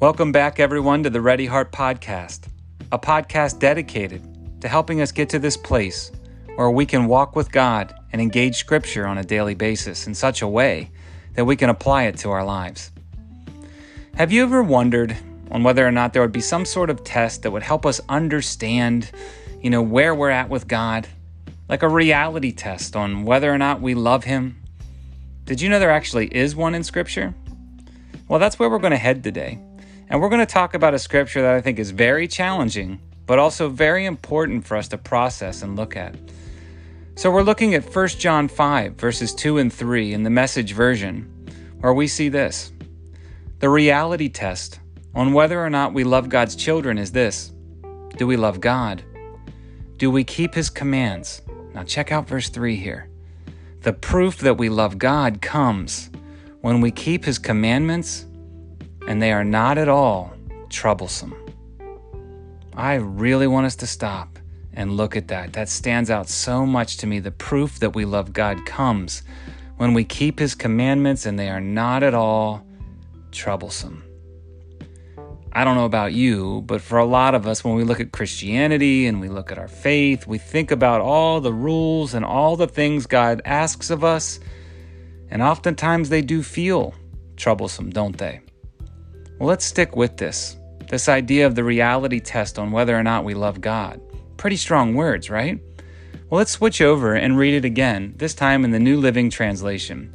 Welcome back, everyone, to the Ready Heart Podcast, a podcast dedicated to helping us get to this place where we can walk with God and engage Scripture on a daily basis in such a way that we can apply it to our lives. Have you ever wondered on whether or not there would be some sort of test that would help us understand, you know, where we're at with God? Like a reality test on whether or not we love Him? Did you know there actually is one in Scripture? Well, that's where we're going to head today. And we're going to talk about a scripture that I think is very challenging, but also very important for us to process and look at. So we're looking at 1 John 5, verses 2 and 3 in the message version, where we see this. The reality test on whether or not we love God's children is this Do we love God? Do we keep His commands? Now, check out verse 3 here. The proof that we love God comes when we keep His commandments and they are not at all troublesome. I really want us to stop and look at that. That stands out so much to me. The proof that we love God comes when we keep His commandments and they are not at all troublesome. I don't know about you, but for a lot of us, when we look at Christianity and we look at our faith, we think about all the rules and all the things God asks of us, and oftentimes they do feel troublesome, don't they? Well, let's stick with this this idea of the reality test on whether or not we love God. Pretty strong words, right? Well, let's switch over and read it again, this time in the New Living Translation.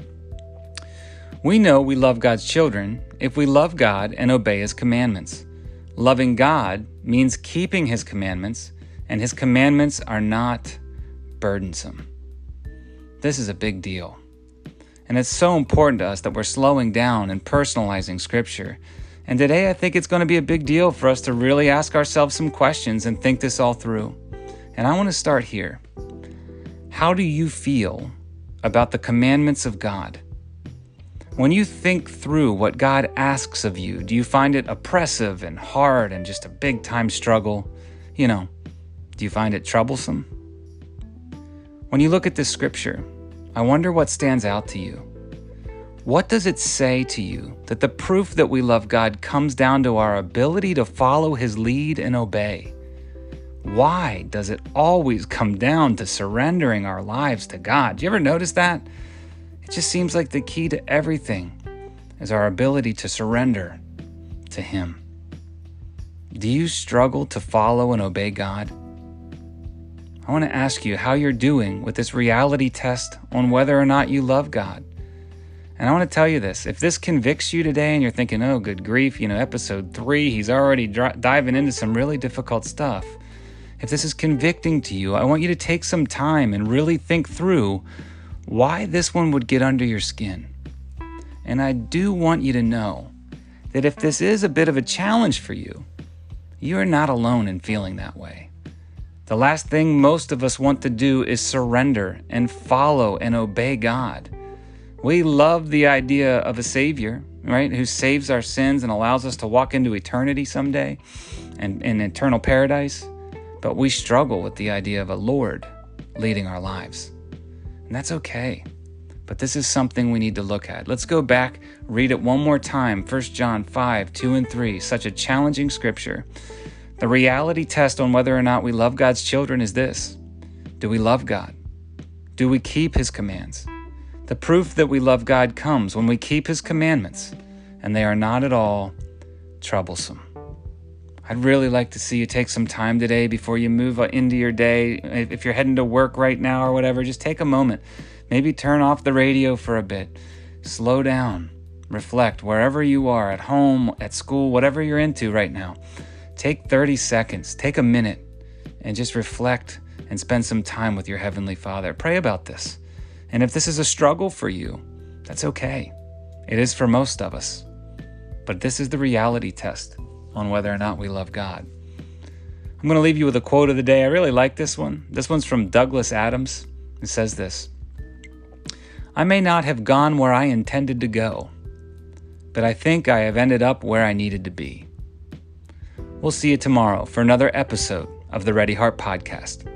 We know we love God's children if we love God and obey His commandments. Loving God means keeping His commandments, and His commandments are not burdensome. This is a big deal. And it's so important to us that we're slowing down and personalizing Scripture and today I think it's going to be a big deal for us to really ask ourselves some questions and think this all through. And I want to start here. How do you feel about the commandments of God? When you think through what God asks of you, do you find it oppressive and hard and just a big time struggle? You know, do you find it troublesome? When you look at this scripture, I wonder what stands out to you. What does it say to you that the proof that we love God comes down to our ability to follow His lead and obey? Why does it always come down to surrendering our lives to God? Do you ever notice that? It just seems like the key to everything is our ability to surrender to Him. Do you struggle to follow and obey God? I want to ask you how you're doing with this reality test on whether or not you love God. And I want to tell you this if this convicts you today and you're thinking, oh, good grief, you know, episode three, he's already dri- diving into some really difficult stuff. If this is convicting to you, I want you to take some time and really think through why this one would get under your skin. And I do want you to know that if this is a bit of a challenge for you, you are not alone in feeling that way. The last thing most of us want to do is surrender and follow and obey God. We love the idea of a Savior, right, who saves our sins and allows us to walk into eternity someday and in eternal paradise. But we struggle with the idea of a Lord leading our lives. And that's okay. But this is something we need to look at. Let's go back, read it one more time 1 John 5, 2 and 3. Such a challenging scripture. The reality test on whether or not we love God's children is this Do we love God? Do we keep His commands? The proof that we love God comes when we keep His commandments, and they are not at all troublesome. I'd really like to see you take some time today before you move uh, into your day. If you're heading to work right now or whatever, just take a moment. Maybe turn off the radio for a bit. Slow down. Reflect wherever you are at home, at school, whatever you're into right now. Take 30 seconds, take a minute, and just reflect and spend some time with your Heavenly Father. Pray about this. And if this is a struggle for you, that's okay. It is for most of us. But this is the reality test on whether or not we love God. I'm going to leave you with a quote of the day. I really like this one. This one's from Douglas Adams. It says this I may not have gone where I intended to go, but I think I have ended up where I needed to be. We'll see you tomorrow for another episode of the Ready Heart Podcast.